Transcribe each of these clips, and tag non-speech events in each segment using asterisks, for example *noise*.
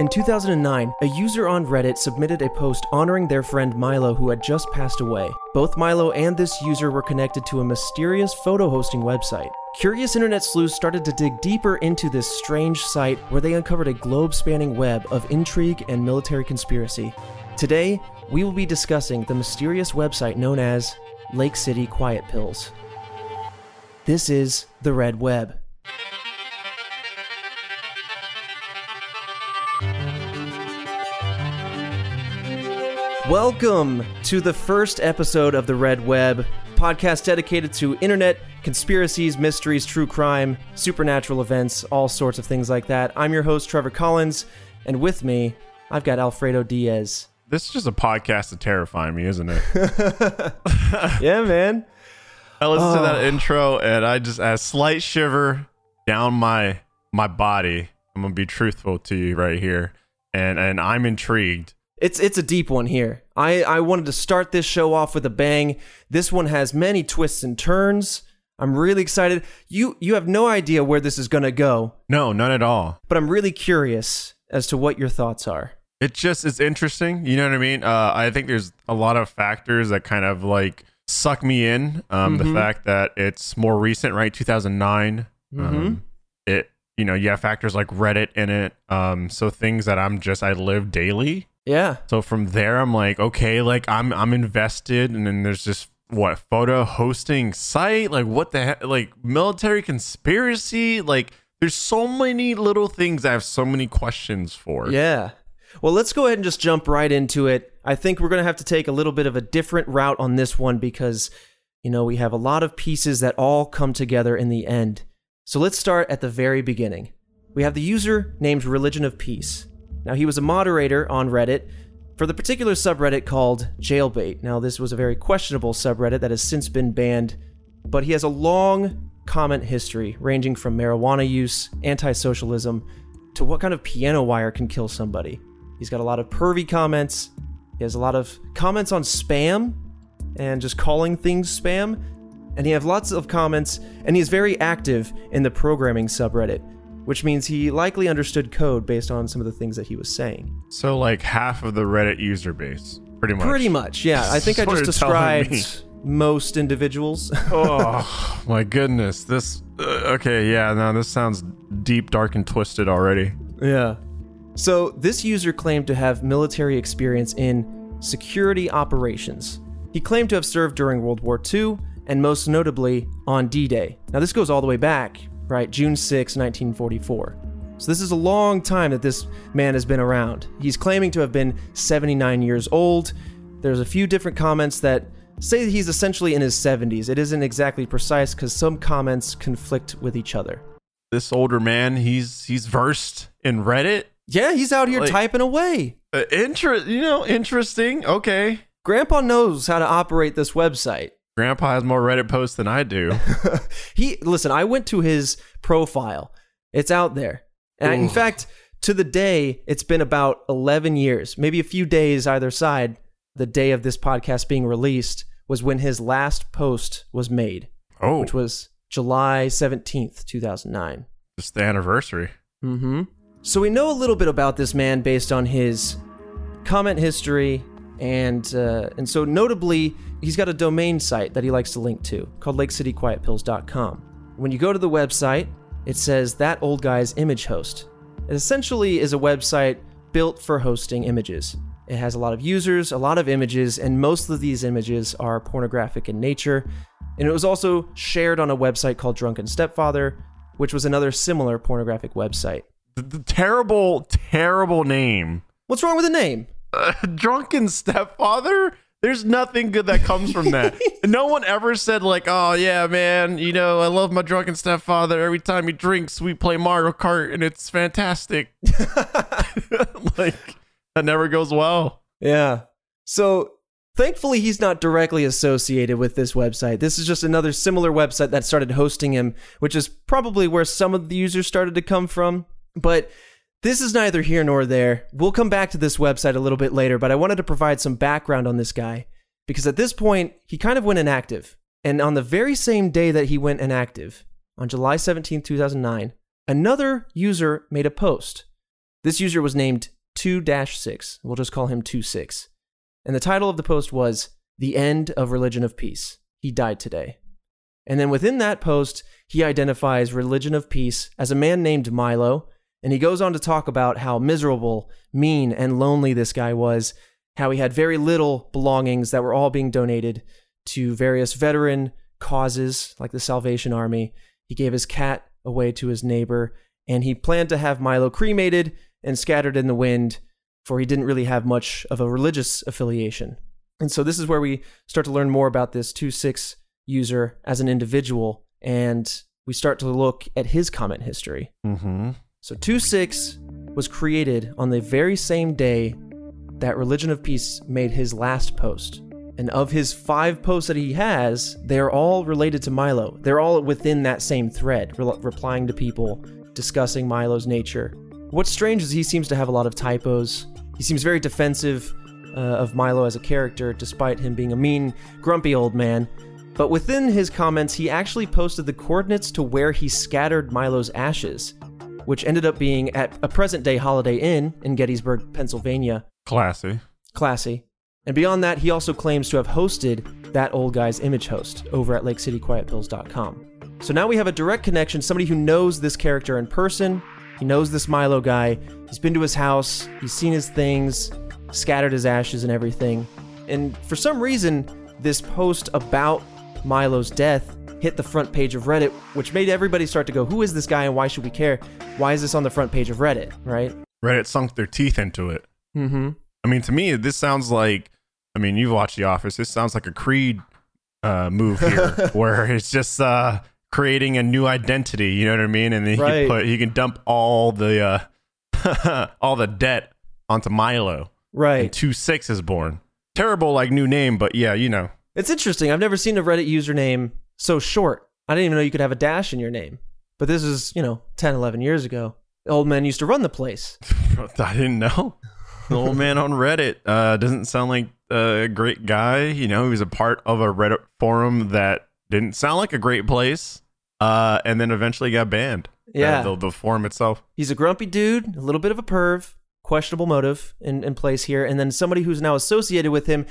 In 2009, a user on Reddit submitted a post honoring their friend Milo who had just passed away. Both Milo and this user were connected to a mysterious photo hosting website. Curious internet sleuths started to dig deeper into this strange site where they uncovered a globe spanning web of intrigue and military conspiracy. Today, we will be discussing the mysterious website known as Lake City Quiet Pills. This is the Red Web. Welcome to the first episode of the Red Web, podcast dedicated to internet conspiracies, mysteries, true crime, supernatural events, all sorts of things like that. I'm your host, Trevor Collins, and with me, I've got Alfredo Diaz. This is just a podcast to terrify me, isn't it? *laughs* *laughs* yeah, man. I listened to Oh. that intro and I just had a slight shiver down my my body. I'm gonna be truthful to you right here, and and I'm intrigued. It's it's a deep one here. I, I wanted to start this show off with a bang. This one has many twists and turns. I'm really excited. You you have no idea where this is gonna go, No, none at all. but I'm really curious as to what your thoughts are. It just is interesting. You know what I mean? Uh, I think there's a lot of factors that kind of like suck me in. Um, Mhm. The fact that it's more recent, right? 2009. Mhm. Um, it you know you have factors like Reddit in it. Um, so things that I'm just I live daily. Yeah. So from there, I'm like, okay, like I'm I'm invested, and then there's this what photo hosting site, like what the heck, like military conspiracy, like there's so many little things I have so many questions for. Yeah. Well, let's go ahead and just jump right into it. I think we're going to have to take a little bit of a different route on this one because, you know, we have a lot of pieces that all come together in the end. So let's start at the very beginning. We have the user named Religion of Peace. Now, he was a moderator on Reddit for the particular subreddit called Jailbait. Now, this was a very questionable subreddit that has since been banned, but he has a long comment history ranging from marijuana use, anti socialism, to what kind of piano wire can kill somebody. He's got a lot of pervy comments. He has a lot of comments on spam and just calling things spam. And he has lots of comments, and he is very active in the programming subreddit, which means he likely understood code based on some of the things that he was saying. So like half of the Reddit user base, pretty much. Pretty much, yeah. I think I just described most individuals. *laughs* oh my goodness, this. Uh, okay, yeah, no, this sounds deep, dark, and twisted already. Yeah. So, this user claimed to have military experience in security operations. He claimed to have served during World War II and most notably on D Day. Now, this goes all the way back, right? June 6, 1944. So, this is a long time that this man has been around. He's claiming to have been 79 years old. There's a few different comments that say that he's essentially in his 70s. It isn't exactly precise because some comments conflict with each other. This older man, he's he's versed in Reddit. Yeah, he's out here Like- typing away. Uh, inter- you know, interesting. Okay, Grandpa knows how to operate this website. Grandpa has more Reddit posts than I do. *laughs* he listen, I went to his profile. It's out there. And in fact, to the day, it's been about 11 years, maybe a few days either side. The day of this podcast being released was when his last post was made, Oh, which was July 17th, 2009. just the anniversary. Mm-hmm. So we know a little bit about this man based on his comment history, and uh, and so notably, he's got a domain site that he likes to link to called LakeCityQuietPills.com. When you go to the website, it says that old guy's image host. It essentially is a website built for hosting images. It has a lot of users, a lot of images, and most of these images are pornographic in nature. And it was also shared on a website called Drunken Stepfather, which was another similar pornographic website. The, the terrible, terrible name. What's wrong with the name? Uh, *laughs* drunken stepfather. There's nothing good that comes from that. *laughs* no one ever said like, "Oh yeah, man, you know, I love my drunken stepfather. Every time he drinks, we play Mario Kart, and it's fantastic." *laughs* like that never goes well. Yeah. So thankfully, he's not directly associated with this website. This is just another similar website that started hosting him, which is probably where some of the users started to come from. But this is neither here nor there. We'll come back to this website a little bit later, but I wanted to provide some background on this guy because at this point, he kind of went inactive. And on the very same day that he went inactive, on July 17, 2009, another user made a post This user was named 2 6. We'll just call him 2 6. And the title of the post was The End of Religion of Peace. He died today. And then within that post, he identifies Religion of Peace as a man named Milo. And he goes on to talk about how miserable, mean, and lonely this guy was, how he had very little belongings that were all being donated to various veteran causes like the Salvation Army. He gave his cat away to his neighbor, and he planned to have Milo cremated and scattered in the wind, for he didn't really have much of a religious affiliation. And so this is where we start to learn more about this 2.6 user as an individual, and we start to look at his comment history. Mm-hmm. So 2 6 was created on the very same day that Religion of Peace made his last post. And of his five posts that he has, they're all related to Milo. They're all within that same thread, re- replying to people, discussing Milo's nature. What's strange is he seems to have a lot of typos. He seems very defensive uh, of Milo as a character, despite him being a mean, grumpy old man. But within his comments, he actually posted the coordinates to where he scattered Milo's ashes, which ended up being at a present day Holiday Inn in Gettysburg, Pennsylvania. Classy. Classy. And beyond that, he also claims to have hosted that old guy's image host over at LakeCityQuietPills.com. So now we have a direct connection, somebody who knows this character in person. He knows this Milo guy. He's been to his house, he's seen his things, scattered his ashes and everything. And for some reason, this post about Milo's death hit the front page of Reddit, which made everybody start to go, Who is this guy and why should we care? Why is this on the front page of Reddit, right? Reddit sunk their teeth into it. Mm hmm. I mean, to me, this sounds like. I mean, you've watched The Office. This sounds like a Creed uh, move here, *laughs* where it's just uh, creating a new identity. You know what I mean? And then he Right. can put he can dump all the uh, *laughs* all the debt onto Milo. Right. And two six is born. Terrible, like new name, but yeah, you know. It's interesting. I've never seen a Reddit username so short. I didn't even know you could have a dash in your name. But this is, you know, 10, 11 years ago. The old man used to run the place. *laughs* I didn't know. The old man on Reddit uh, doesn't sound like a great guy. You know, he was a part of a Reddit forum that didn't sound like a great place, uh, and then eventually got banned. Uh, Yeah. the, the forum itself. He's a grumpy dude, a little bit of a perv, questionable motive in, in place here. And then somebody who's now associated with him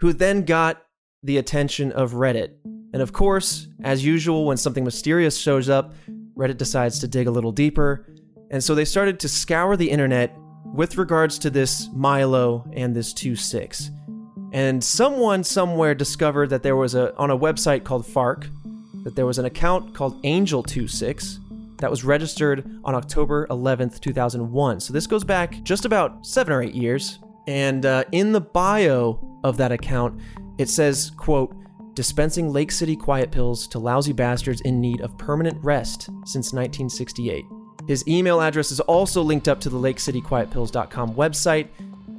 who then got the attention of Reddit. And of course, as usual, when something mysterious shows up, Reddit decides to dig a little deeper. And so they started to scour the internet with regards to this Milo and this 2.6. And someone somewhere discovered that there was a on a website called Fark that there was an account called Angel26 that was registered on October 11th, 2001. So this goes back just about seven or eight years. And uh, in the bio of that account, it says, quote, dispensing Lake City quiet pills to lousy bastards in need of permanent rest since 1968. His email address is also linked up to the LakeCityQuietPills.com website,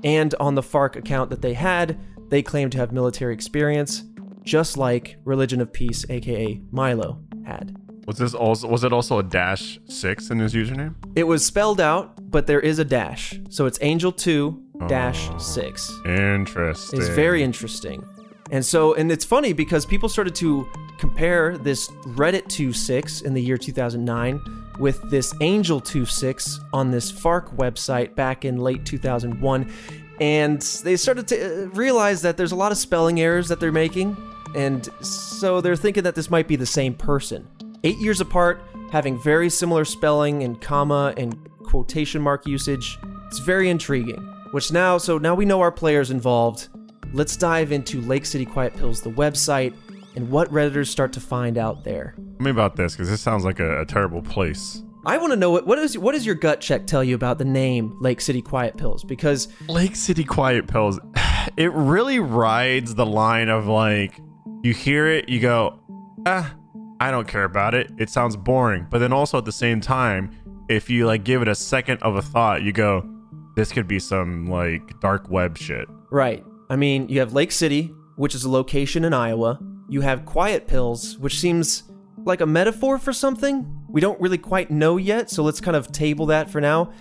and on the Fark account that they had, they claim to have military experience, just like Religion of Peace, aka Milo, had. Was this also was it also a dash six in his username? It was spelled out, but there is a dash. So it's Angel 2 dash 6. Interesting. It's very interesting. And so, and it's funny because people started to compare this Reddit 2.6 in the year 2009 with this Angel 2.6 on this Fark website back in late 2001. And they started to uh, realize that there's a lot of spelling errors that they're making. And so they're thinking that this might be the same person. Eight years apart, having very similar spelling and comma and quotation mark usage. It's very intriguing. Which now, so now we know our players involved. Let's dive into Lake City Quiet Pills, the website, and what Redditors start to find out there. Tell me about this because this sounds like a, a terrible place. I want to know what what is what does your gut check tell you about the name Lake City Quiet Pills? Because Lake City Quiet Pills, *sighs* it really rides the line of like, you hear it, you go, ah, I don't care about it. It sounds boring. But then also at the same time, if you like give it a second of a thought, you go, this could be some like dark web shit. right, I mean, you have Lake City, which is a location in Iowa. You have Quiet Pills, which seems like a metaphor for something. We don't really quite know yet, so let's kind of table that for now.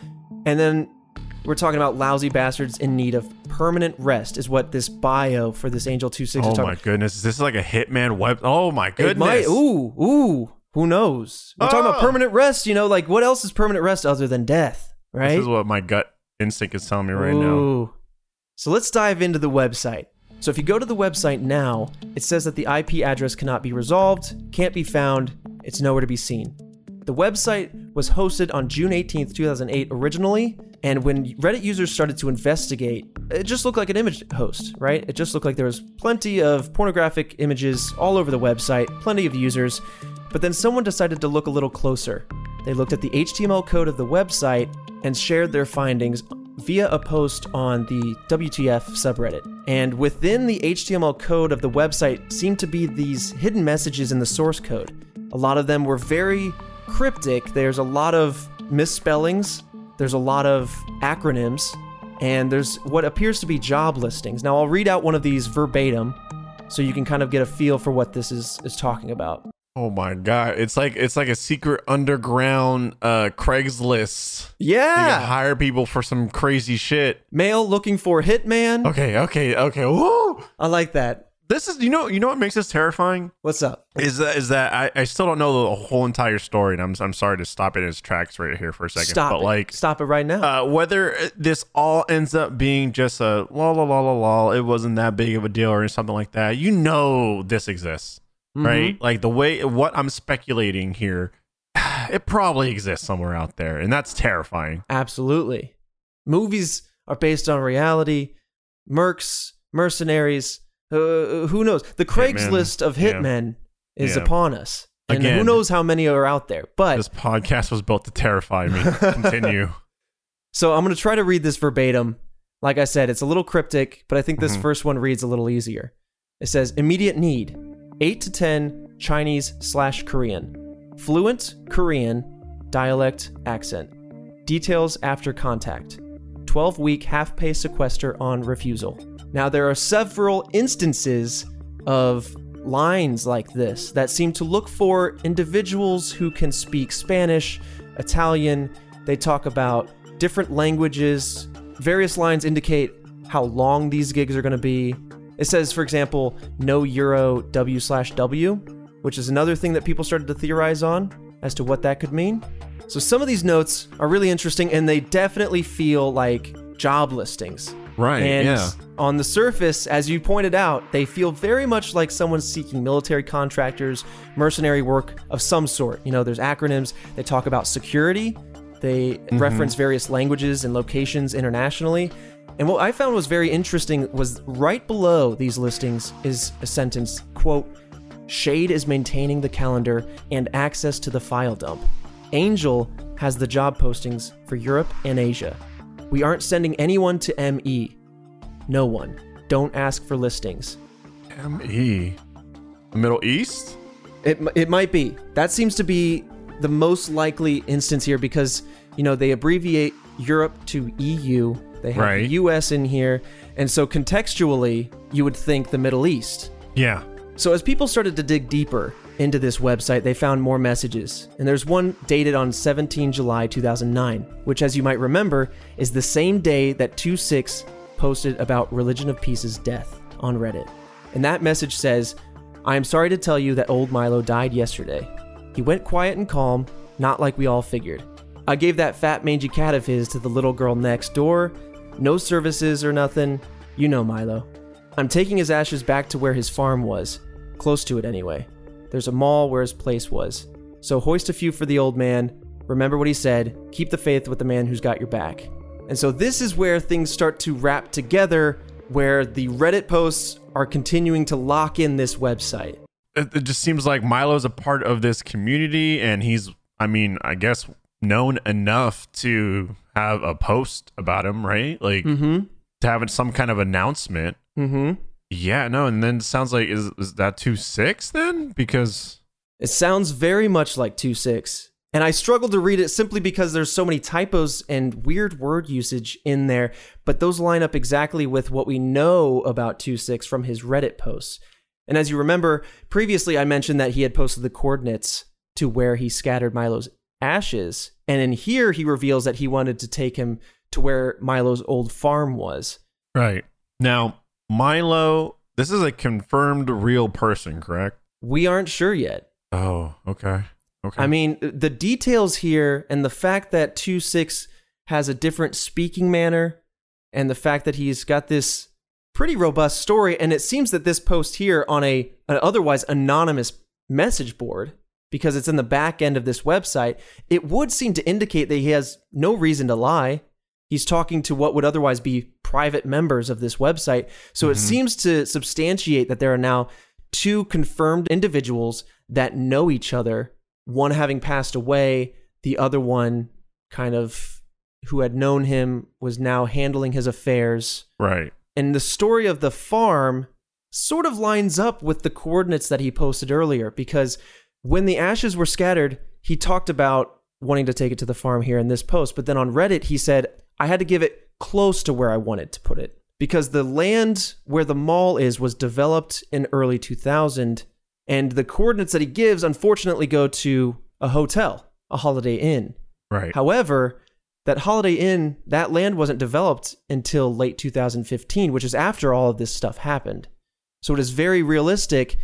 And then we're talking about lousy bastards in need of permanent rest, is what this bio for this Angel 26 Oh is talking Oh my goodness. this Is this like a Hitman web? Oh my goodness. might. Ooh, ooh. Who knows? We're talking about Oh. permanent rest. You know, like what else is permanent rest other than death? right? This is what my gut instinct is telling me right now. So let's dive into the website. So if you go to the website now, it says that the IP address cannot be resolved, can't be found, it's nowhere to be seen. The website was hosted on June 18th, 2008 originally, and when Reddit users started to investigate, it just looked like an image host, right? It just looked like there was plenty of pornographic images all over the website, plenty of users. But then someone decided to look a little closer. They looked at the HTML code of the website and shared their findings via a post on the WTF subreddit. And within the HTML code of the website seemed to be these hidden messages in the source code. A lot of them were very cryptic. There's a lot of misspellings, there's a lot of acronyms, and there's what appears to be job listings. Now, I'll read out one of these verbatim so you can kind of get a feel for what this is, is talking about. Oh my god, it's like it's like a secret underground uh Craigslist. Yeah! can hire people for some crazy shit. Male looking for hitman. Okay, okay, okay. Woo! I like that. This is you know you know what makes this terrifying What's up? is that is that I, I still don't know the whole entire story and I'm I'm sorry to stop it in its tracks right here for a second. Stop but it. like Stop it right now. uh, whether this all ends up being just a la la la la la, it wasn't that big of a deal or something like that. You know this exists, Mhm. right? Like the way what I'm speculating here, *sighs* it probably exists somewhere out there, and that's terrifying. Absolutely. Movies are based on reality. Mercs, mercenaries, uh, who knows? The Craigslist of Yeah. hitmen is Yeah. upon us. And who knows how many are out there. But This podcast was built to terrify me. *laughs* Continue. so I'm going to try to read this verbatim. Like I said, it's a little cryptic, but I think this Mhm. first one reads a little easier. It says immediate need 8 to 10 Chinese slash Korean. Fluent Korean, dialect, accent. Details after contact. 12 week half pay sequester on refusal. Now, there are several instances of lines like this that seem to look for individuals who can speak Spanish, Italian. They talk about different languages. Various lines indicate how long these gigs are going to be. It says, for example, no euro W slash W, which is another thing that people started to theorize on as to what that could mean. So some of these notes are really interesting and they definitely feel like job listings. Right. And yeah. on the surface, as you pointed out, they feel very much like someone seeking military contractors, mercenary work of some sort. You know, there's acronyms, they talk about security, they mm-hmm. reference various languages and locations internationally. And what I found was very interesting was right below these listings is a sentence, quote, Shade is maintaining the calendar and access to the file dump. Angel has the job postings for Europe and Asia. We aren't sending anyone to ME. No one. Don't ask for listings. ME. Middle East? It, it might be. That seems to be the most likely instance here because, you know, they abbreviate Europe to EU. They have Right. the US in here. And so contextually, you would think the Middle East. Yeah. So as people started to dig deeper into this website, they found more messages. And there's one dated on 17 July 2009, which as you might remember is the same day that 26 posted about Religion of Peace's death on Reddit. And that message says, "I am sorry to tell you that old Milo died yesterday. He went quiet and calm, not like we all figured. I gave that fat mangy cat of his to the little girl next door. No services or nothing. You know Milo. I'm taking his ashes back to where his farm was. Close to it, anyway. There's a mall where his place was. So hoist a few for the old man. Remember what he said keep the faith with the man who's got your back. And so this is where things start to wrap together, where the Reddit posts are continuing to lock in this website. It, it just seems like Milo's a part of this community, and he's, I mean, I guess known enough to have a post about him, right? Like Mm hmm. to have some kind of announcement. Mm hmm. Yeah, no, and then it sounds like is is that two six then? Because It sounds very much like two six. And I struggled to read it simply because there's so many typos and weird word usage in there, but those line up exactly with what we know about two six from his Reddit posts. And as you remember, previously I mentioned that he had posted the coordinates to where he scattered Milo's ashes. And in here, he reveals that he wanted to take him to where Milo's old farm was. right now Milo, this is a confirmed real person, correct? We aren't sure yet. Oh, okay, okay. I mean, the details here and the fact that 2 6 has a different speaking manner and the fact that he's got this pretty robust story and it seems that this post here on a an otherwise anonymous message board because it's in the back end of this website it would seem to indicate that he has no reason to lie. He's talking to what would otherwise be private members of this website. So it mm-hmm. seems to substantiate that there are now two confirmed individuals that know each other one having passed away the other one kind of who had known him was now handling his affairs. Right. and the story of the farm sort of lines up with the coordinates that he posted earlier because when the ashes were scattered, he talked about wanting to take it to the farm here in this post. But then on Reddit, he said, I had to give it close to where I wanted to put it because the land where the mall is was developed in early 2000. And the coordinates that he gives, unfortunately, go to a hotel, a Holiday Inn. Right. However, that Holiday Inn, that land wasn't developed until late 2015, which is after all of this stuff happened. So it is very realistic.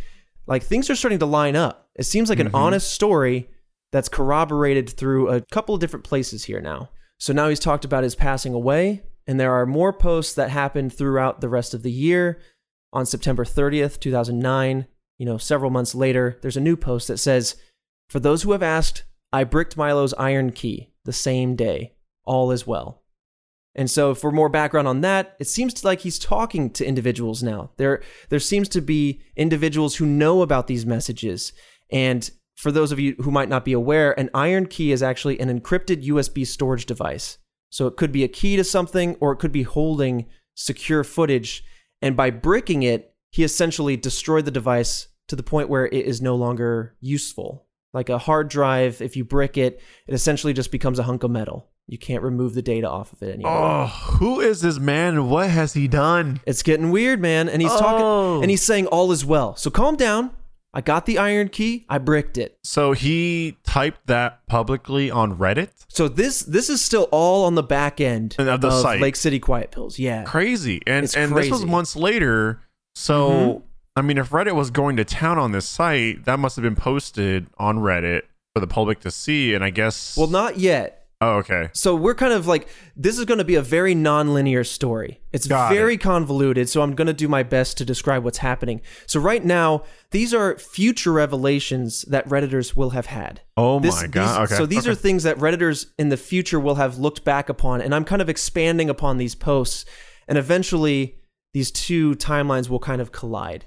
Like things are starting to line up. It seems like an mm-hmm. honest story that's corroborated through a couple of different places here now. So now he's talked about his passing away, and there are more posts that happened throughout the rest of the year. On September 30th, 2009, you know, several months later, there's a new post that says, For those who have asked, I bricked Milo's IronKey the same day. All is well. And so, for more background on that, it seems like he's talking to individuals now. There, there seems to be individuals who know about these messages. And for those of you who might not be aware, an IronKey is actually an encrypted USB storage device. So it could be a key to something, or it could be holding secure footage. And by bricking it, he essentially destroyed the device to the point where it is no longer useful. Like a hard drive, if you brick it, it essentially just becomes a hunk of metal. You can't remove the data off of it anymore. Oh, who is this man and what has he done? It's getting weird, man. And he's Oh. talking and he's saying all is well. So calm down. I got the IronKey. I bricked it. So he typed that publicly on Reddit? So this this is still all on the back end Of the site. Lake City Quiet Pills. Yeah. Crazy. And It's and this was months later. So Mhm. I mean if Reddit was going to town on this site, that must have been posted on Reddit for the public to see and I guess Well, not yet. Oh, okay. So we're kind of like this is going to be a very non-linear story. It's Got very convoluted, so I'm going to do my best to describe what's happening. So right now, these are future revelations that redditors will have had. Oh This- my god. these- okay. So these okay. are things that redditors in the future will have looked back upon, and I'm kind of expanding upon these posts, and eventually these two timelines will kind of collide.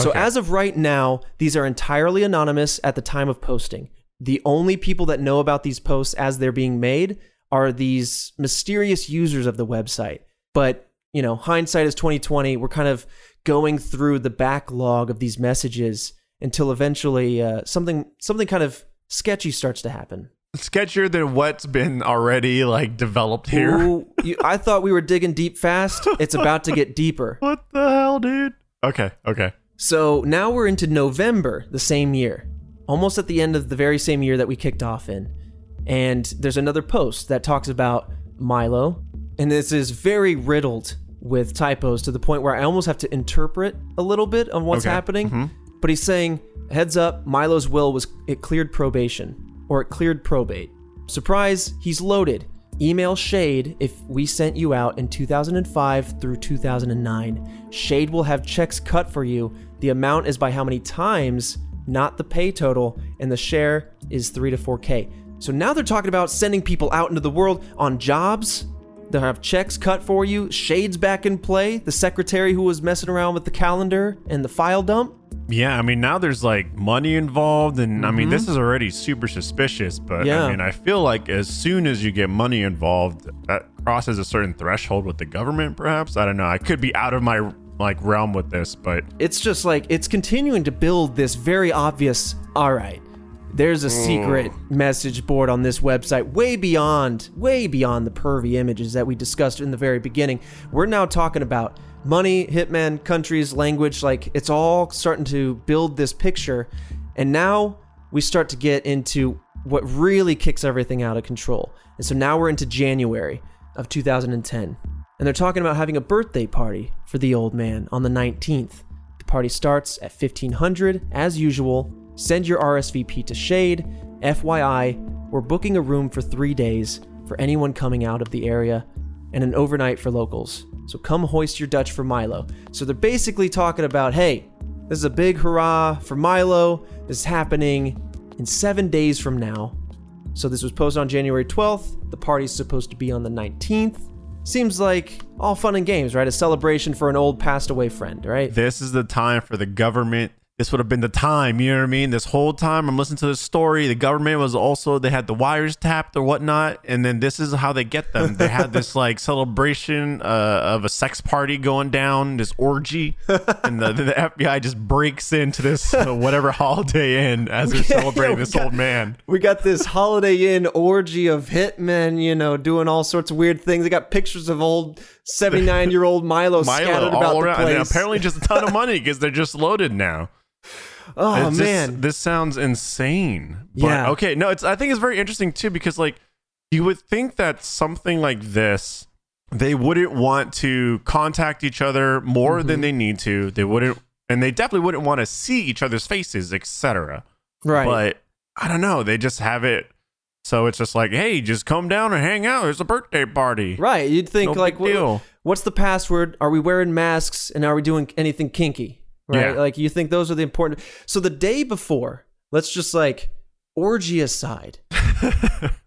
So Okay. as of right now, these are entirely anonymous at the time of posting. The only people that know about these posts as they're being made are these mysterious users of the website. But, you know, hindsight is 2020. We're kind of going through the backlog of these messages until eventually uh, something something kind of sketchy starts to happen. sketchier than what's been already like developed here. Ooh, you, I thought we were digging deep fast. It's about to get deeper. *laughs* What the hell, dude? Okay, okay. So now we're into November the same year, almost at the end of the very same year that we kicked off in. And there's another post that talks about Milo. And this is very riddled with typos to the point where I almost have to interpret a little bit of what's Okay. happening. Mm-hmm. But he's saying, heads up, Milo's will was it cleared probation or it cleared probate. Surprise, he's loaded. Email Shade if we sent you out in 2005 through 2009. Shade will have checks cut for you. The amount is by how many times, not the pay total, and the share is 3 to 4K. So now they're talking about sending people out into the world on jobs. They'll have checks cut for you. Shade's back in play. The secretary who was messing around with the calendar and the file dump. Yeah, I mean now there's like money involved, and I mean this mm-hmm. is already super suspicious. But Yeah. I mean I feel like as soon as you get money involved, that crosses a certain threshold with the government. Perhaps I don't know. I could be out of my like realm with this, but it's just like it's continuing to build this very obvious all right there's a secret mm. message board on this website way beyond way beyond the pervy images that we discussed in the very beginning. We're now talking about money hitmen countries language like it's all starting to build this picture. And now we start to get into what really kicks everything out of control. And so now we're into january of 2010 and they're talking about having a birthday party for the old man on the 19th. The party starts at 1500 as usual. Send your RSVP to Shade. FYI, we're booking a room for three days. for anyone coming out of the area and an overnight for locals. So come hoist your Dutch for Milo. So they're basically talking about hey, this is a big hurrah for Milo. This is happening in seven days from now. So this was posted on January 12th. The party's supposed to be on the 19th. Seems like all fun and games, right? A celebration for an old passed away friend, right? This is the time for the government this would have been the time, you know what I mean? This whole time I'm listening to this story. The government was also they had the wires tapped or whatnot, and then this is how they get them. They had this like *laughs* celebration uh, of a sex party going down, this orgy, *laughs* and the, the FBI just breaks into this uh, whatever *laughs* Holiday Inn as they're celebrating this got, old man. We got this Holiday Inn orgy of hitmen, you know, doing all sorts of weird things. They got pictures of old 79 year old Milo, Milo scattered about around, the place. And apparently just a ton of money because they're just loaded now. Oh it's man, just, this sounds insane. But, yeah. Okay. No, it's. I think it's very interesting too because like you would think that something like this, they wouldn't want to contact each other more mm-hmm. than they need to. They wouldn't, and they definitely wouldn't want to see each other's faces, etc. Right. But I don't know. They just have it. So it's just like, hey, just come down and hang out. There's a birthday party. Right. You'd think no like, what, what's the password? Are we wearing masks? And are we doing anything kinky? right? Yeah. Like you think those are the important. So the day before, let's just like orgy aside, *laughs*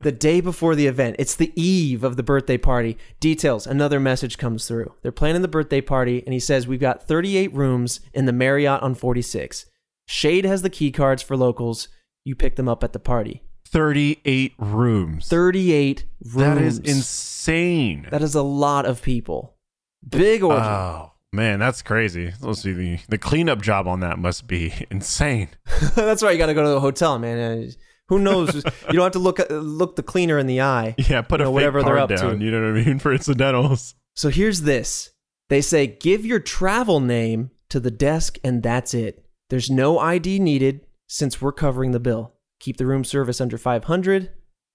the day before the event, it's the eve of the birthday party. Details, another message comes through. They're planning the birthday party, and he says, We've got 38 rooms in the Marriott on 46. Shade has the key cards for locals. You pick them up at the party. 38 rooms. 38 rooms. That is insane. That is a lot of people. Big orgy. Oh. Man, that's crazy. Let's see the the cleanup job on that must be *laughs* insane. *laughs* that's why you got to go to the hotel, man. Uh, who knows? *laughs* you don't have to look look the cleaner in the eye. Yeah, put you know, a whatever they're up down. To. You know what I mean for incidentals. So here's this. They say give your travel name to the desk and that's it. There's no ID needed since we're covering the bill. Keep the room service under 500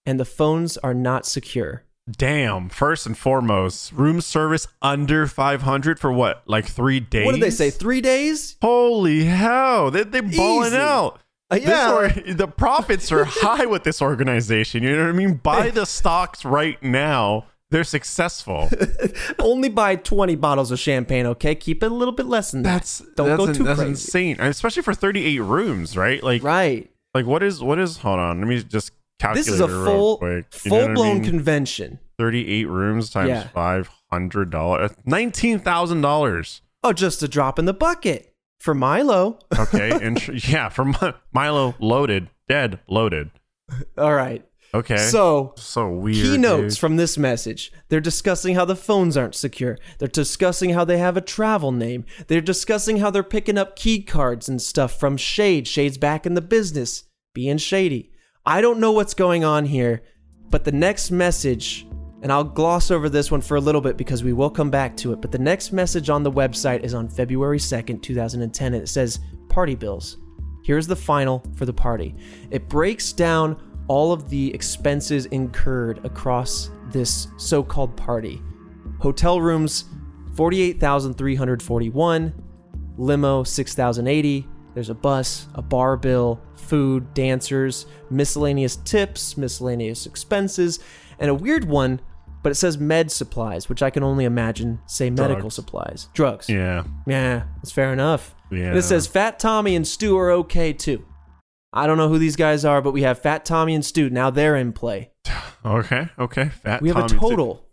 and the phones are not secure. Damn. First and foremost, room service under 500 for what? Like three days? What did they say? Three days? Holy hell. They, they're balling Easy. out. Uh, yeah. Or, the profits are *laughs* high with this organization. You know what I mean? Buy the stocks right now. They're successful. *laughs* Only buy 20 bottles of champagne, okay? Keep it a little bit less than that. That's, Don't that's go too that's crazy. insane. Especially for 38 rooms, right? Like Right. Like what is what is hold on, let me just calculate. this is a full full blown I mean? convention. Thirty eight rooms times yeah. five hundred dollars, nineteen thousand dollars. Oh, just a drop in the bucket for Milo. okay, *laughs* and yeah, for Milo loaded, dead, loaded. All right. Okay. So, so weird. Keynotes dude. from this message. They're discussing how the phones aren't secure. They're discussing how they have a travel name. They're discussing how they're picking up key cards and stuff from Shade. Shade's back in the business, being shady. I don't know what's going on here, but the next message, and I'll gloss over this one for a little bit because we will come back to it, but the next message on the website is on February 2nd, 2010, and it says party bills. Here's the final for the party. It breaks down all of the expenses incurred across this so called party. Hotel rooms, 48,341, limo, 6,080, there's a bus, a bar bill, food, dancers, miscellaneous tips, miscellaneous expenses, and a weird one, but it says med supplies, which I can only imagine say medical Drugs. supplies. Drugs. Yeah. Yeah, that's fair enough. Yeah. And it says Fat Tommy and Stu are okay too. I don't know who these guys are, but we have Fat Tommy and Stu. Now they're in play. *sighs* Okay, okay. Fat we have Tommy a total.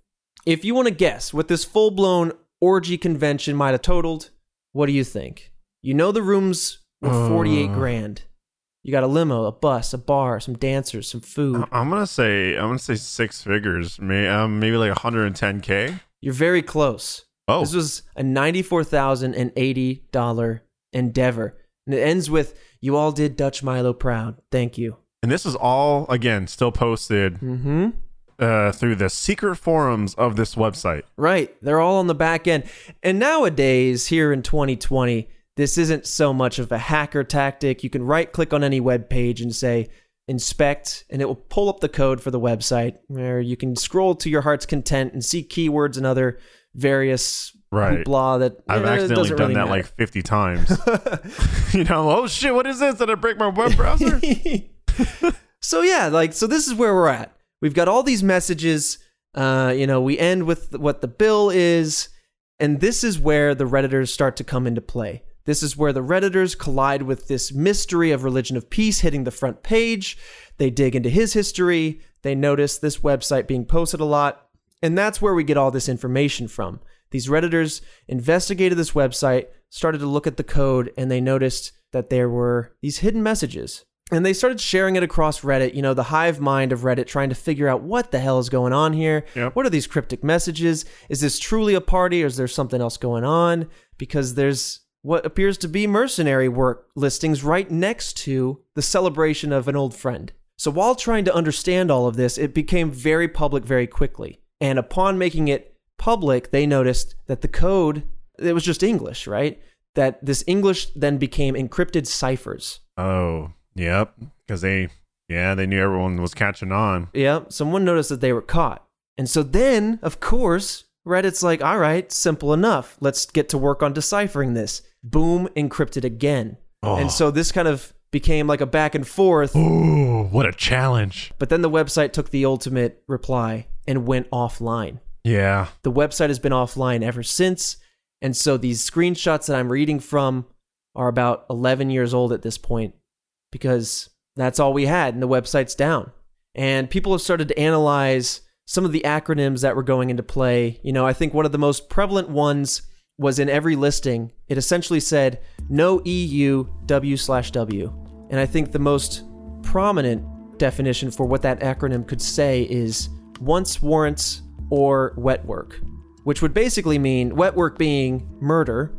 If you want to guess what this full blown orgy convention might have totaled, what do you think? You know the rooms were 48 uh, grand. You got a limo, a bus, a bar, some dancers, some food. I'm gonna say I'm gonna say six figures, maybe um, maybe like 110k. You're very close. Oh, this was a ninety-four thousand and eighty dollar endeavor, and it ends with "You all did Dutch Milo proud. Thank you." And this is all again still posted mm-hmm. uh, through the secret forums of this website. Right, they're all on the back end. And nowadays, here in 2020 this isn't so much of a hacker tactic. You can right click on any web page and say inspect, and it will pull up the code for the website where you can scroll to your heart's content and see keywords and other various right. hoopla that I've eh, accidentally done really that matter. like 50 times. *laughs* you know, oh shit, what is this? Did I break my web browser? *laughs* so yeah, like so this is where we're at. we've got all these messages. Uh, you know, we end with what the bill is, and this is where the redditors start to come into play. This is where the redditors collide with this mystery of religion of peace hitting the front page. They dig into his history. They notice this website being posted a lot, and that's where we get all this information from. These redditors investigated this website, started to look at the code, and they noticed that there were these hidden messages and they started sharing it across Reddit, you know, the hive mind of Reddit, trying to figure out what the hell is going on here. Yep. What are these cryptic messages? Is this truly a party or is there something else going on? Because there's what appears to be mercenary work listings right next to the celebration of an old friend. So while trying to understand all of this, it became very public very quickly. And upon making it public, they noticed that the code, it was just English, right? That this English then became encrypted ciphers. Oh, yep. Because they, yeah, they knew everyone was catching on. Yeah, someone noticed that they were caught. And so then, of course, Reddit's like, all right, simple enough. Let's get to work on deciphering this. Boom, encrypted again. Oh. And so this kind of became like a back and forth. Ooh, what a challenge. But then the website took the ultimate reply and went offline. Yeah. The website has been offline ever since. And so these screenshots that I'm reading from are about 11 years old at this point because that's all we had and the website's down. And people have started to analyze some of the acronyms that were going into play. You know, I think one of the most prevalent ones was in every listing. It essentially said no EU W slash W. And I think the most prominent definition for what that acronym could say is once warrants or wet work, which would basically mean wet work being murder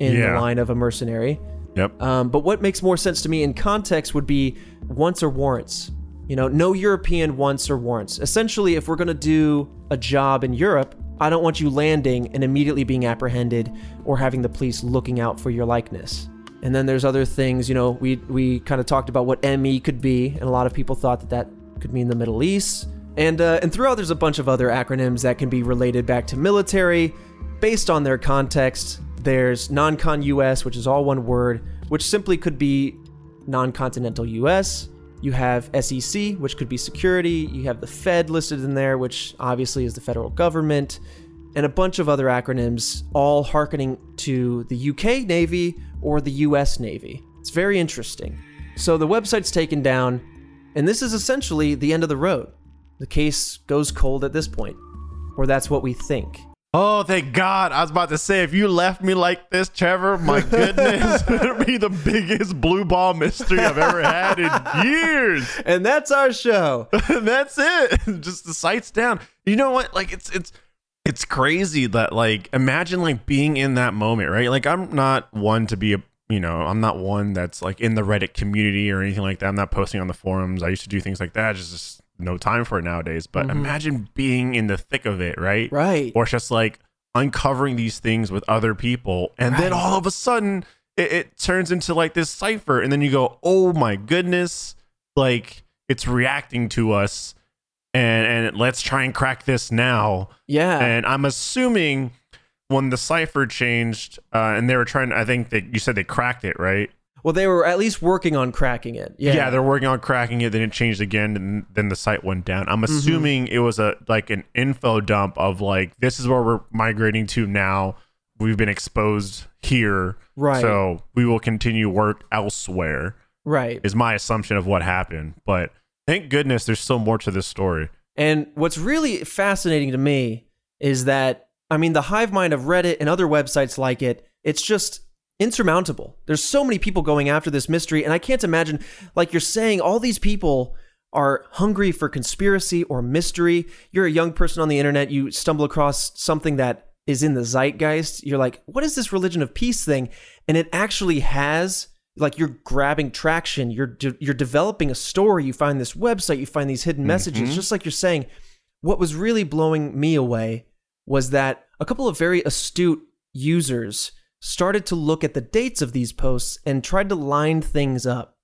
in Yeah. the line of a mercenary. Yep. Um, but what makes more sense to me in context would be once or warrants. You know, no European once or warrants. Essentially, if we're going to do a job in Europe, I don't want you landing and immediately being apprehended or having the police looking out for your likeness. And then there's other things, you know, we, we kind of talked about what ME could be, and a lot of people thought that that could mean the Middle East. And, uh, and throughout, there's a bunch of other acronyms that can be related back to military based on their context. There's non con US, which is all one word, which simply could be non continental US. You have SEC, which could be security. You have the Fed listed in there, which obviously is the federal government, and a bunch of other acronyms, all hearkening to the UK Navy or the US Navy. It's very interesting. So the website's taken down, and this is essentially the end of the road. The case goes cold at this point, or that's what we think. Oh, thank God. I was about to say, if you left me like this, Trevor, my *laughs* goodness, *laughs* it'd be the biggest blue ball mystery I've ever had in years. *laughs* And that's our show. that's it. Just the sights down. You know what? Like it's it's it's crazy that like imagine like being in that moment, right? Like I'm not one to be a you know, I'm not one that's like in the Reddit community or anything like that. I'm not posting on the forums. I used to do things like that. Just, just no time for it nowadays. But imagine being in the thick of it, right? Right. Or just like uncovering these things with other people. And then all of a sudden it, it turns into like this cipher. And then you go, oh my goodness, like it's reacting to us. And, and let's try and crack this now. Yeah. And I'm assuming when the cipher changed uh, and they were trying, I think that you said they cracked it, right? Well, they were at least working on cracking it. Yeah. Yeah. they're working on cracking it. Then it changed again, and then the site went down. I'm Mm-hmm. assuming it was a like an info dump of like this is where we're migrating to now. We've been exposed here, Right. So we will continue work elsewhere. right. Is my assumption of what happened, but thank goodness there's still more to this story. And what's really fascinating to me is that, I mean, the hive mind of Reddit and other websites like it, it's just insurmountable. There's so many people going after this mystery, and I can't imagine, like you're saying, all these people are hungry for conspiracy or mystery. You're a young person on the internet, you stumble across something that is in the zeitgeist. You're like, what is this religion of peace thing? And it actually has like you're grabbing traction you're de- you're developing a story you find this website you find these hidden messages mm-hmm. just like you're saying what was really blowing me away was that a couple of very astute users started to look at the dates of these posts and tried to line things up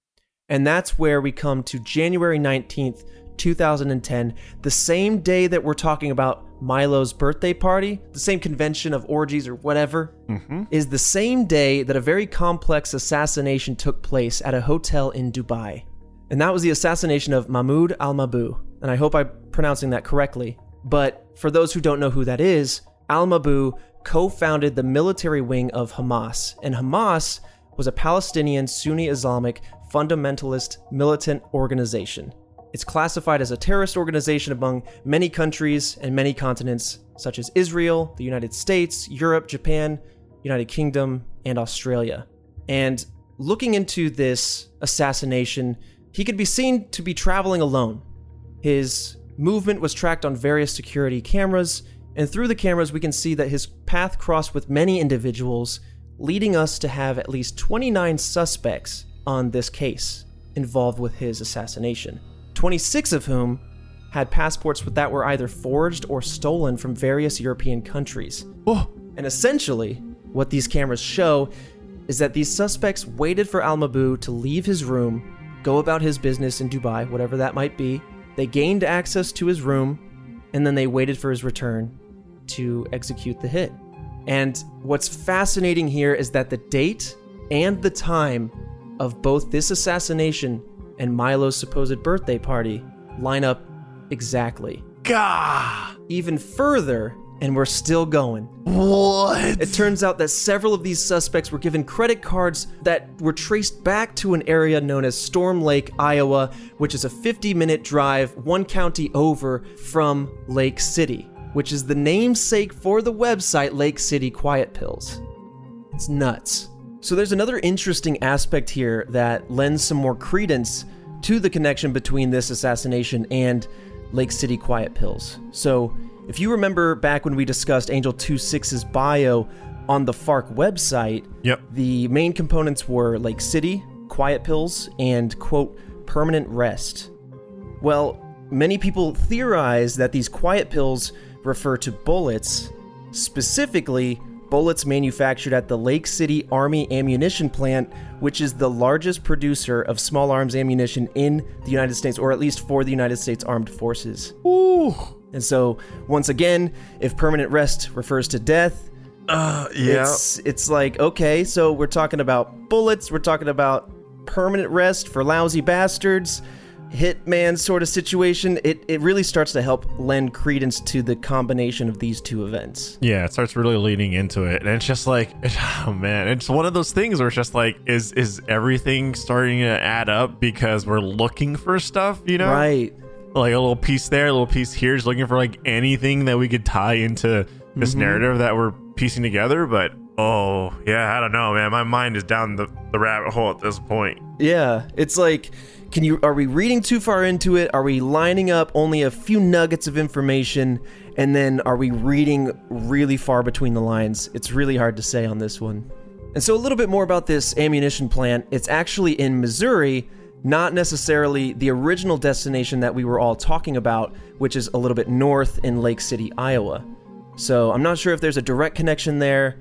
and that's where we come to January 19th 2010 the same day that we're talking about Milo's birthday party the same convention of orgies or whatever mm-hmm. is the same day that a very complex assassination took place at a hotel in Dubai. And that was the assassination of Mahmoud al Mabhouh. and I hope I'm pronouncing that correctly. But for those who don't know who that is, Al Mabhouh co founded the military wing of Hamas, and Hamas was a Palestinian Sunni Islamic fundamentalist militant organization. It's classified as a terrorist organization among many countries and many continents, such as Israel, the United States, Europe, Japan, United Kingdom, and Australia. And looking into this assassination, he could be seen to be traveling alone. His movement was tracked on various security cameras, and through the cameras, we can see that his path crossed with many individuals, leading us to have at least 29 suspects on this case involved with his assassination. 26 of whom had passports that were either forged or stolen from various European countries. Oh, And essentially, what these cameras show is that these suspects waited for Al Mabhouh to leave his room, go about his business in Dubai, whatever that might be. They gained access to his room, and then they waited for his return to execute the hit. And what's fascinating here is that the date and the time of both this assassination and Milo's supposed birthday party line up exactly. God. Even further, and we're still going. What? It turns out that several of these suspects were given credit cards that were traced back to an area known as Storm Lake, Iowa, which is a 50 minute drive one county over from Lake City, which is the namesake for the website Lake City Quiet Pills. It's nuts. So there's another interesting aspect here that lends some more credence to the connection between this assassination and Lake City Quiet Pills. So if you remember back when we discussed Angel 26's bio on the Fark website, Yep. the main components were Lake City, Quiet Pills, and quote, permanent rest. Well, many people theorize that these quiet pills refer to bullets, specifically bullets manufactured at the Lake City Army Ammunition Plant, which is the largest producer of small arms ammunition in the United States, or at least for the United States Armed Forces. Ooh. And so, once again, if permanent rest refers to death, Uh, yeah. it's it's like okay, so we're talking about bullets, we're talking about permanent rest for lousy bastards, hitman sort of situation. It it really starts to help lend credence to the combination of these two events. Yeah, it starts really leaning into it, and it's just like, *sighs* oh man, it's one of those things where it's just like, is is everything starting to add up because we're looking for stuff, you know? Right. Like a little piece there, a little piece here, just looking for like anything that we could tie into this mm-hmm. narrative that we're piecing together. But oh yeah, I don't know, man. My mind is down the, the rabbit hole at this point. Yeah, it's like can you are we reading too far into it? Are we lining up only a few nuggets of information and then are we reading really far between the lines? It's really hard to say on this one. And so a little bit more about this ammunition plant. It's actually in Missouri, not necessarily the original destination that we were all talking about, which is a little bit north in Lake City, Iowa. So I'm not sure if there's a direct connection there,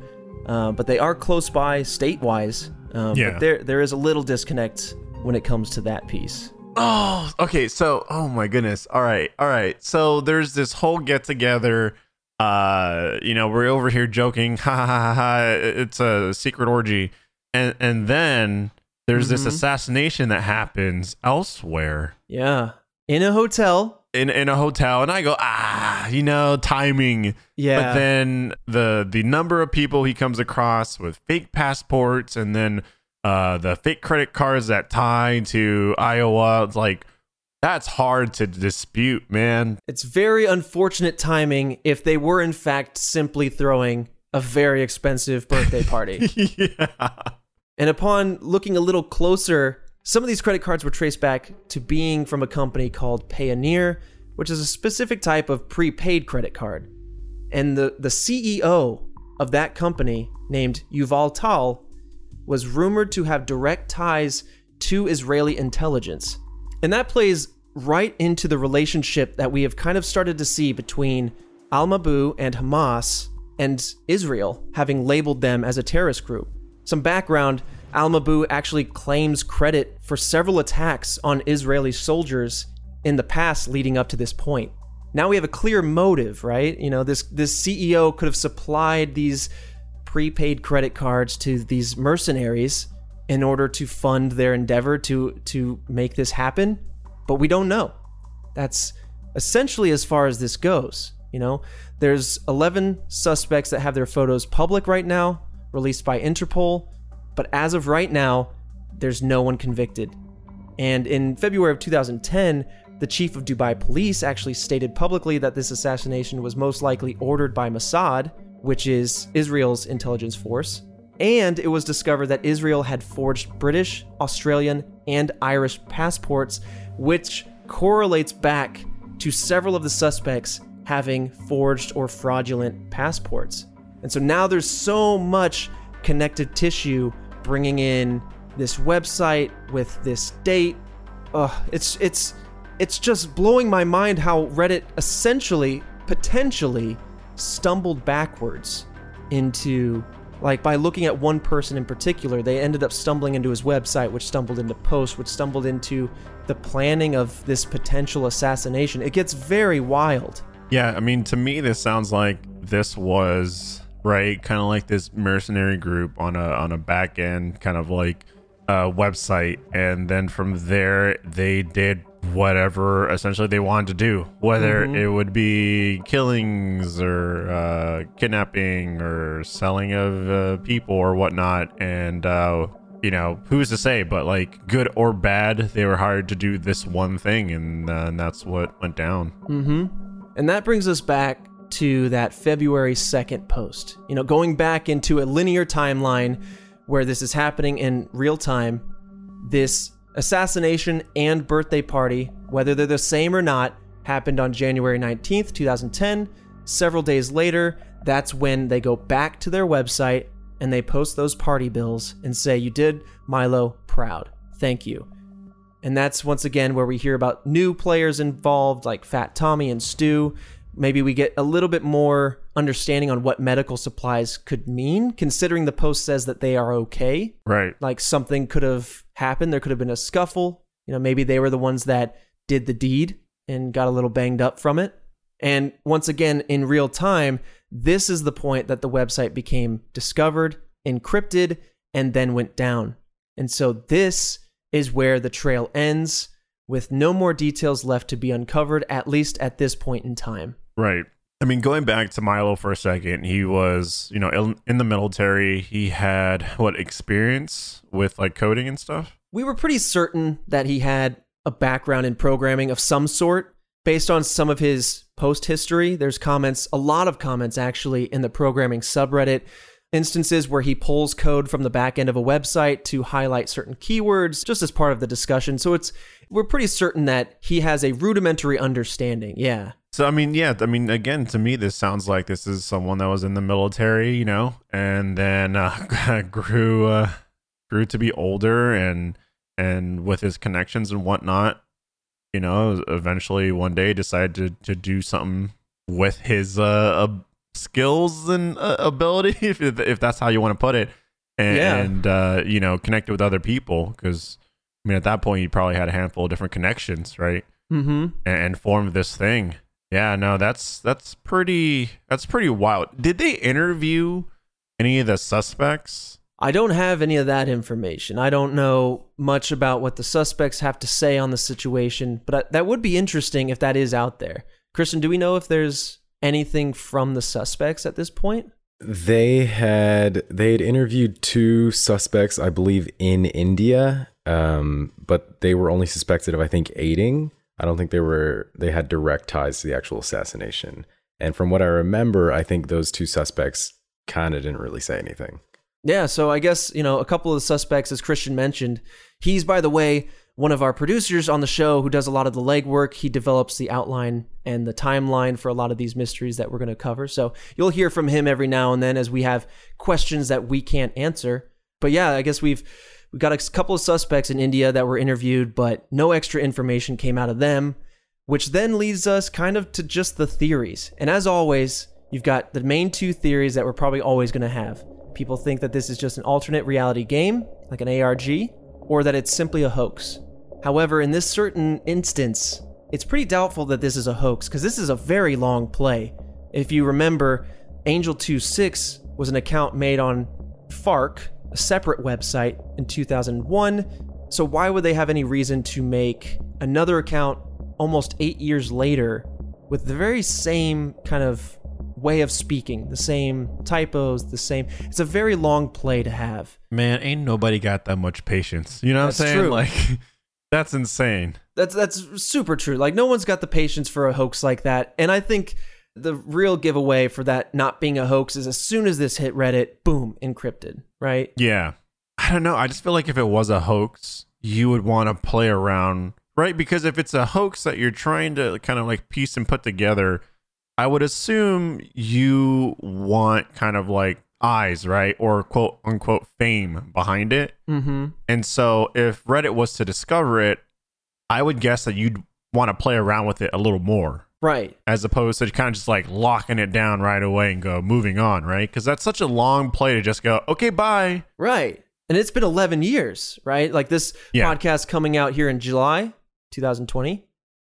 uh, but they are close by state-wise. Um, Yeah. But there there is a little disconnect when it comes to that piece. Oh, okay. So, oh my goodness. All right, all right. So there's this whole get together. Uh, you know, we're over here joking, *laughs* ha ha ha ha. It's a secret orgy, and and then there's this Mhm. assassination that happens elsewhere Yeah. In a hotel. in in a hotel, and I go, ah, you know, timing. Yeah. But then the the number of people he comes across with fake passports, and then uh the fake credit cards that tie to Iowa, it's like that's hard to dispute, man. It's very unfortunate timing if they were in fact simply throwing a very expensive birthday party. *laughs* yeah. and upon looking a little closer, some of these credit cards were traced back to being from a company called Payoneer, which is a specific type of prepaid credit card. And the, the CEO of that company, named Yuval Tal, was rumored to have direct ties to Israeli intelligence. And that plays right into the relationship that we have kind of started to see between Al Mabhouh and Hamas and Israel, having labeled them as a terrorist group. Some background Al Mabhouh actually claims credit for several attacks on Israeli soldiers in the past leading up to this point. Now we have a clear motive, right? You know, this this CEO could have supplied these prepaid credit cards to these mercenaries in order to fund their endeavor to to make this happen, but we don't know. That's essentially as far as this goes. You know, there's 11 suspects that have their photos public right now, released by Interpol, but as of right now, there's no one convicted. And in February of 2010, the chief of Dubai police actually stated publicly that this assassination was most likely ordered by Mossad, which is Israel's intelligence force. And it was discovered that Israel had forged British, Australian, and Irish passports, which correlates back to several of the suspects having forged or fraudulent passports. And so now there's so much connective tissue bringing in this website with this date. Ugh, it's it's it's just blowing my mind how Reddit essentially potentially stumbled backwards into like by looking at one person in particular they ended up stumbling into his website which stumbled into posts which stumbled into the planning of this potential assassination. It gets very wild. Yeah, I mean, to me, this sounds like this was right, kind of like this mercenary group on a on a back end kind of like uh, website, and then from there they did whatever essentially they wanted to do, whether it would be killings or uh, kidnapping or selling of uh, people or whatnot, and. Uh, you know, who's to say? But like, good or bad, they were hired to do this one thing, and, uh, and that's what went down. Mm-hmm. And that brings us back to that February 2nd post. You know, going back into a linear timeline where this is happening in real time, this assassination and birthday party, whether they're the same or not, happened on January 19th, 2010. Several days later, that's when they go back to their website and they post those party bills and say, You did Milo proud. Thank you. And that's once again where we hear about new players involved, like Fat Tommy and Stu. Maybe we get a little bit more understanding on what medical supplies could mean, considering the post says that they are okay. Right. Like something could have happened. There could have been a scuffle. You know, maybe they were the ones that did the deed and got a little banged up from it. And once again, in real time, this is the point that the website became discovered, encrypted, and then went down. And so this is where the trail ends, with no more details left to be uncovered, at least at this point in time. Right. I mean, going back to Milo for a second, he was, you know, in, the military. He had what experience with like coding and stuff. We were pretty certain that he had a background in programming of some sort. Based on some of his post history, there's comments, a lot of comments actually, in the programming subreddit instances where he pulls code from the back end of a website to highlight certain keywords just as part of the discussion. So it's we're pretty certain that he has a rudimentary understanding. Yeah. So I mean, yeah, I mean, again, to me, this sounds like this is someone that was in the military, you know, and then uh, *laughs* grew uh, grew to be older and and with his connections and whatnot, you know, eventually one day decided to to do something with his uh, skills and uh, ability, *laughs* if if that's how you want to put it, and, Yeah. and uh, you know, connected with other people because. I mean, at that point, you probably had a handful of different connections, right? Mm-hmm. and, and formed this thing. Yeah, no, that's that's pretty that's pretty wild. Did they interview any of the suspects? I don't have any of that information. I don't know much about what the suspects have to say on the situation, but I, that would be interesting if that is out there. Christian, do we know if there's anything from the suspects at this point? They had they had interviewed two suspects, I believe, in India, um, but they were only suspected of, I think, aiding. I don't think they were they had direct ties to the actual assassination. And from what I remember, I think those two suspects kind of didn't really say anything. Yeah, so I guess, you know, a couple of the suspects, as Christian mentioned, he's, by the way, one of our producers on the show who does a lot of the legwork. He develops the outline and the timeline for a lot of these mysteries that we're going to cover. So you'll hear from him every now and then as we have questions that we can't answer. But yeah, I guess we've we got a couple of suspects in India that were interviewed, but no extra information came out of them, which then leads us kind of to just the theories. And as always, you've got the main two theories that we're probably always going to have. People think that this is just an alternate reality game, like an ARG, or that it's simply a hoax. However, in this certain instance, it's pretty doubtful that this is a hoax because this is a very long play. If you remember, Angel 26 was an account made on Fark, a separate website, in 2001. So why would they have any reason to make another account almost eight years later with the very same kind of way of speaking, the same typos, the same. It's a very long play to have. Man, ain't nobody got that much patience. You know what That's I'm saying? true. Like, *laughs* that's insane. That's that's super true. Like no one's got the patience for a hoax like that. And I think the real giveaway for that not being a hoax is as soon as this hit Reddit, boom, encrypted, right? Yeah. I don't know. I just feel like if it was a hoax, you would want to play around, right? Because if it's a hoax that you're trying to kind of like piece and put together, I would assume you want kind of like eyes, right? Or quote unquote fame behind it. Mm-hmm. And so if Reddit was to discover it, I would guess that you'd want to play around with it a little more Right. as opposed to kind of just like locking it down right away and go moving on, right? Because that's such a long play to just go, okay, bye. Right. And it's been 11 years, right? Like this Yeah. podcast coming out here in July 2020.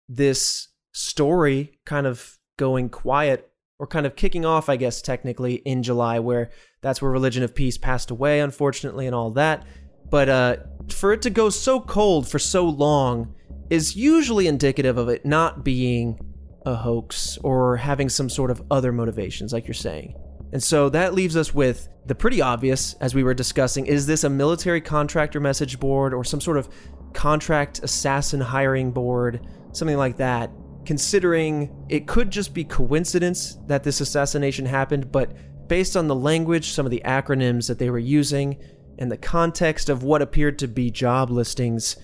This story kind of going quiet or kind of kicking off, I guess, technically in July, where that's where Religion of Peace passed away, unfortunately, and all that. But uh, for it to go so cold for so long is usually indicative of it not being a hoax or having some sort of other motivations, like you're saying. And so that leaves us with the pretty obvious, as we were discussing is this a military contractor message board or some sort of contract assassin hiring board, something like that? Considering it could just be coincidence that this assassination happened, but based on the language, some of the acronyms that they were using, and the context of what appeared to be job listings,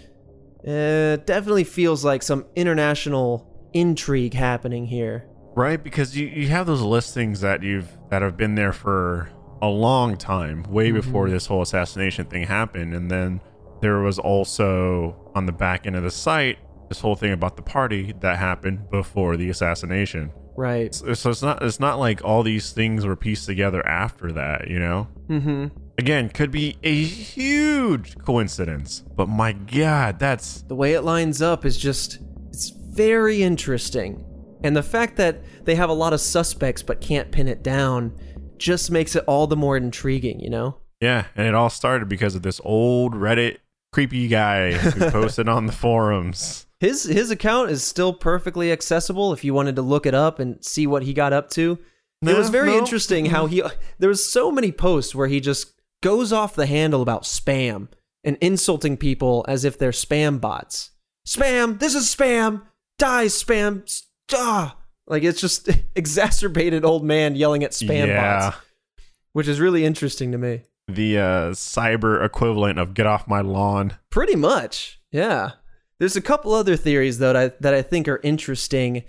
it definitely feels like some international intrigue happening here. Right? Because you, you have those listings that you've that have been there for a long time, way before this whole assassination thing happened. And then there was also on the back end of the site this whole thing about the party that happened before the assassination. Right. So, so it's not it's not like all these things were pieced together after that, you know? Mm-hmm. Again, could be a huge coincidence, but my god, that's The way it lines up is just very interesting. And the fact that they have a lot of suspects but can't pin it down just makes it all the more intriguing, you know? Yeah, and it all started because of this old Reddit creepy guy who *laughs* posted on the forums. His his account is still perfectly accessible if you wanted to look it up and see what he got up to. it was very no. interesting how he uh, there was so many posts where he just goes off the handle about spam and insulting people as if they're spam bots. Spam, this is spam. Die spam. Ah. Like it's just *laughs* exacerbated old man yelling at spam yeah, bots, which is really interesting to me. the uh, cyber equivalent of "get off my lawn." Pretty much, yeah. There's a couple other theories though that I, that I think are interesting,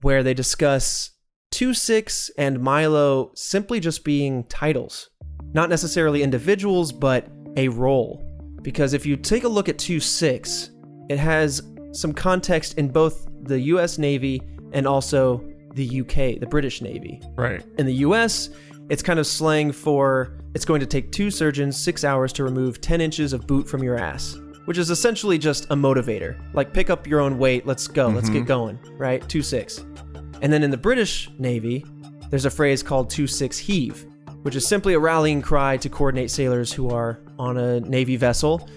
where they discuss two six and Milo simply just being titles, not necessarily individuals, but a role. Because if you take a look at two six, it has some context in both the U.S. Navy and also the U.K., the British Navy. Right. In the US, it's kind of slang for it's going to take two surgeons six hours to remove 10 inches of boot from your ass, which is essentially just a motivator. Like, pick up your own weight, let's go, let's get mm-hmm. going, right? 2 6. And then in the British Navy, there's a phrase called 2 6 heave, which is simply a rallying cry to coordinate sailors who are on a Navy vessel.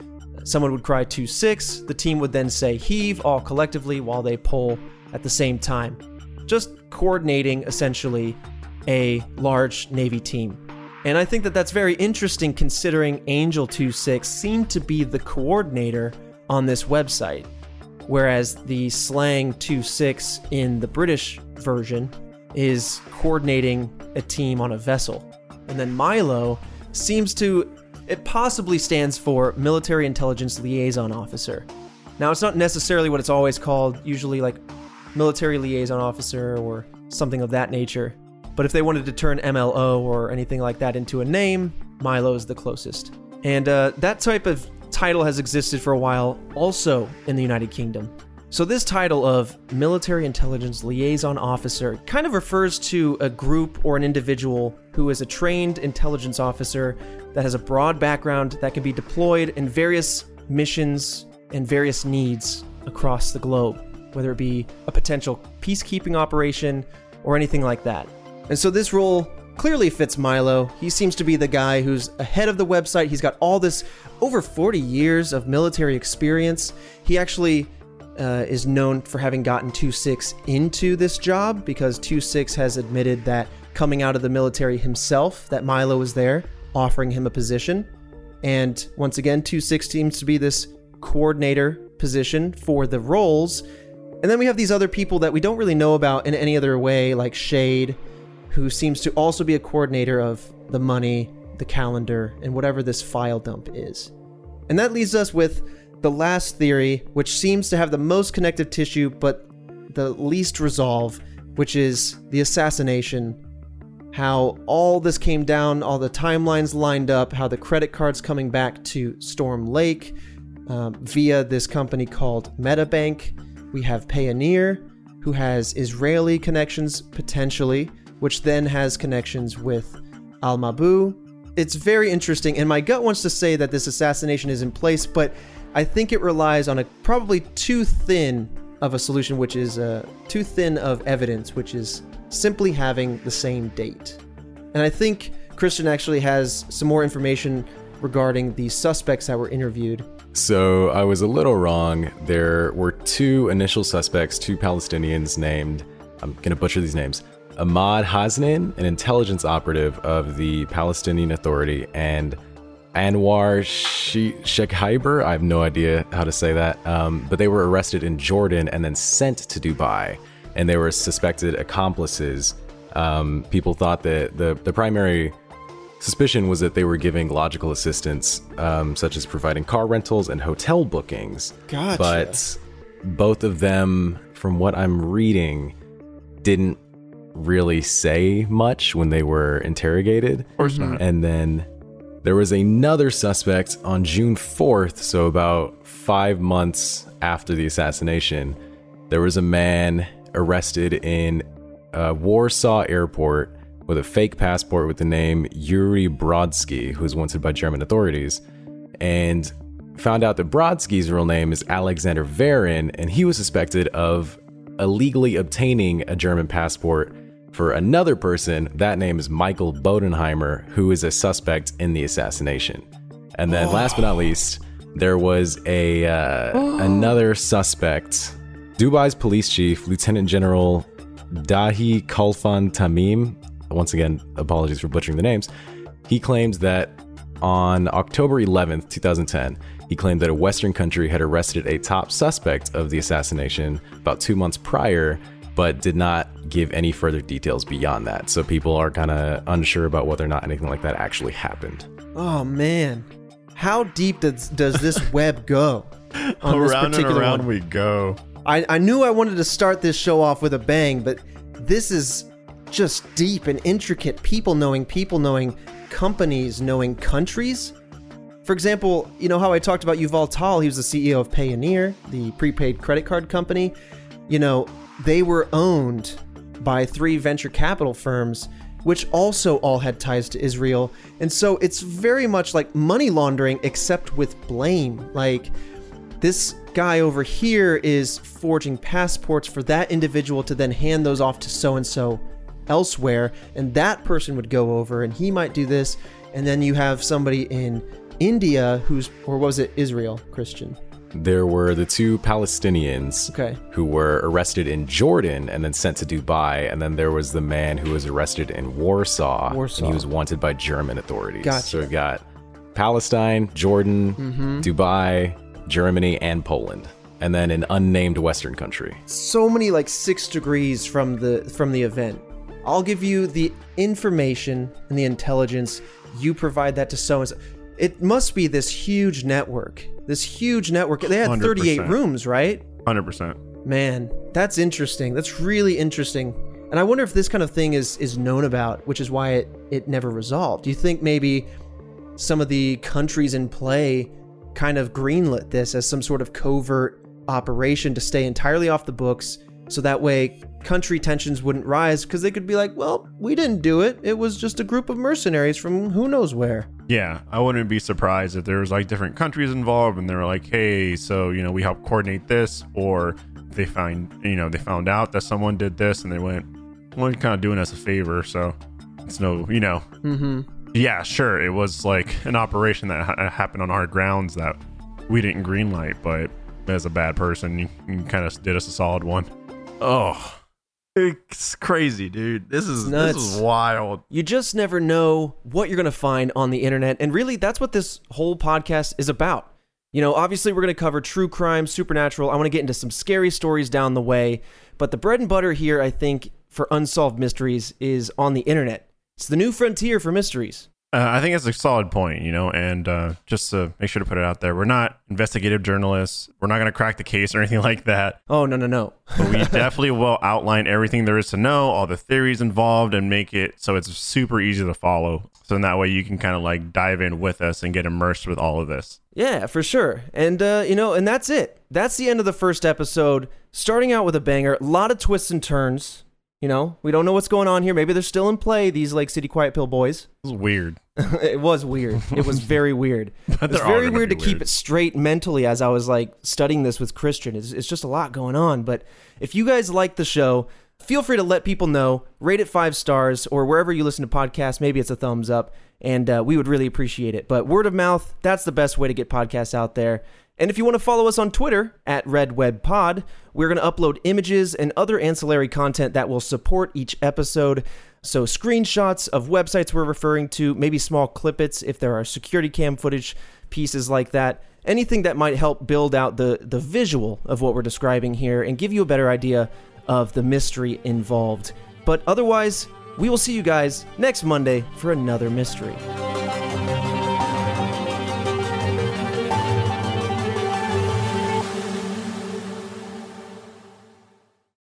Someone would cry 2 6, the team would then say heave all collectively while they pull at the same time just coordinating essentially a large Navy team. And I think that that's very interesting considering Angel 26 seemed to be the coordinator on this website, whereas the slang 26 in the British version is coordinating a team on a vessel. And then Milo seems to, it possibly stands for Military Intelligence Liaison Officer. Now, it's not necessarily what it's always called, usually like military liaison officer or something of that nature. But if they wanted to turn MLO or anything like that into a name, Milo is the closest. And uh, that type of title has existed for a while also in the United Kingdom. So, this title of Military Intelligence Liaison Officer kind of refers to a group or an individual who is a trained intelligence officer that has a broad background that can be deployed in various missions and various needs across the globe, whether it be a potential peacekeeping operation or anything like that. And so this role clearly fits Milo. He seems to be the guy who's ahead of the website. He's got all this over 40 years of military experience. He actually uh, is known for having gotten 2-6 into this job because 2-6 has admitted that coming out of the military himself, that Milo was there offering him a position. And once again, 2-6 seems to be this coordinator position for the roles. And then we have these other people that we don't really know about in any other way, like Shade, who seems to also be a coordinator of the money, the calendar, and whatever this file dump is. And that leaves us with the last theory, which seems to have the most connective tissue but the least resolve, which is the assassination. How all this came down, all the timelines lined up, how the credit cards coming back to Storm Lake um, via this company called MetaBank. We have Payoneer, who has Israeli connections potentially, which then has connections with Al Mabhouh. It's very interesting, and my gut wants to say that this assassination is in place, but I think it relies on a probably too thin of a solution, which is uh, too thin of evidence, which is simply having the same date. And I think Christian actually has some more information regarding the suspects that were interviewed. So I was a little wrong. There were two initial suspects, two Palestinians named, I'm going to butcher these names, Ahmad Hasnain, an intelligence operative of the Palestinian Authority, and Anwar Shekhaiber. I have no idea how to say that. Um, but they were arrested in Jordan and then sent to Dubai. And they were suspected accomplices. Um, people thought that the, the primary suspicion was that they were giving logical assistance, um, such as providing car rentals and hotel bookings. Gotcha. But both of them, from what I'm reading, didn't really say much when they were interrogated. Of course not. And then there was another suspect on June 4th, so about five months after the assassination. There was a man arrested in uh, Warsaw Airport with a fake passport with the name Yuri Brodsky, who was wanted by German authorities, and found out that Brodsky's real name is Alexander Varin, and he was suspected of illegally obtaining a German passport for another person. That name is Michael Bodenheimer, who is a suspect in the assassination. And then, last but not least, there was a uh, *gasps* another suspect. Dubai's police chief, Lieutenant General Dhahi Khalfan Tamim. Once again, apologies for butchering the names. He claims that on October 11th, 2010, he claimed that a Western country had arrested a top suspect of the assassination about two months prior, but did not give any further details beyond that. So people are kind of unsure about whether or not anything like that actually happened. Oh man, how deep does does this *laughs* web go? On this around and around one? we go. I, I knew I wanted to start this show off with a bang, but this is just deep and intricate. People knowing people knowing companies knowing countries. For example, you know how I talked about Yuval Tal? He was the CEO of Payoneer, the prepaid credit card company. You know, they were owned by three venture capital firms, which also all had ties to Israel. And so it's very much like money laundering, except with blame. Like, this guy over here is forging passports for that individual to then hand those off to so and so elsewhere, and that person would go over and he might do this. And then you have somebody in India who's, or was it Israel, Christian? There were the two Palestinians Okay. who were arrested in Jordan and then sent to Dubai. And then there was the man who was arrested in Warsaw. Warsaw. And he was wanted by German authorities. Gotcha. So we've got Palestine, Jordan, Mm-hmm. Dubai, Germany, and Poland. And then an unnamed Western country. so many like six degrees from the from the event. I'll give you the information and the intelligence. You provide that to so and so. It must be this huge network. This huge network. They had 38 100%. rooms, right? Hundred percent. Man, that's interesting. That's really interesting. And I wonder if this kind of thing is is known about, which is why it it never resolved. Do you think maybe some of the countries in play kind of greenlit this as some sort of covert operation to stay entirely off the books so that way country tensions wouldn't rise because they could be like, well, we didn't do it. It was just a group of mercenaries from who knows where. Yeah, I wouldn't be surprised if there was like different countries involved and they were like, "Hey, so you know, we help coordinate this," or they find you know they found out that someone did this and they went, "Well, you're kind of doing us a favor," so it's no, you know, Mm-hmm. Yeah, sure, it was like an operation that ha- uh, happened on our grounds that we didn't greenlight, but as a bad person. You, you kind of did us a solid one. Oh, it's crazy, dude. This is this is nuts. wild. You just never know what you're going to find on the internet. And really, that's what this whole podcast is about. You know, obviously, we're going to cover true crime, supernatural. I want to get into some scary stories down the way. But the bread and butter here, I think, for unsolved mysteries is on the internet. It's the new frontier for mysteries. Uh, I think that's a solid point, you know, and uh, just to make sure to put it out there, we're not investigative journalists. We're not going to crack the case or anything *laughs* like that. Oh, no, no, no. But we *laughs* definitely will outline everything there is to know, all the theories involved, and make it so it's super easy to follow. So in that way, you can kind of like dive in with us and get immersed with all of this. Yeah, for sure. And, uh, you know, and that's it. That's the end of the first episode. Starting out with a banger, a lot of twists and turns. You know, we don't know what's going on here. Maybe they're still in play, these Lake City Quiet Pill boys. This is weird. *laughs* it was weird. It was very weird. *laughs* It was very weird to keep weird. it straight mentally as I was like studying this with Christian. It's, it's just a lot going on. But if you guys like the show, feel free to let people know. Rate it five stars or wherever you listen to podcasts. Maybe it's a thumbs up, and uh, we would really appreciate it. But word of mouth, that's the best way to get podcasts out there. And if you want to follow us on Twitter at RedWebPod, we're going to upload images and other ancillary content that will support each episode. So, screenshots of websites we're referring to, maybe small clippets if there are security cam footage pieces like that. Anything that might help build out the, the visual of what we're describing here and give you a better idea of the mystery involved. But otherwise, we will see you guys next Monday for another mystery.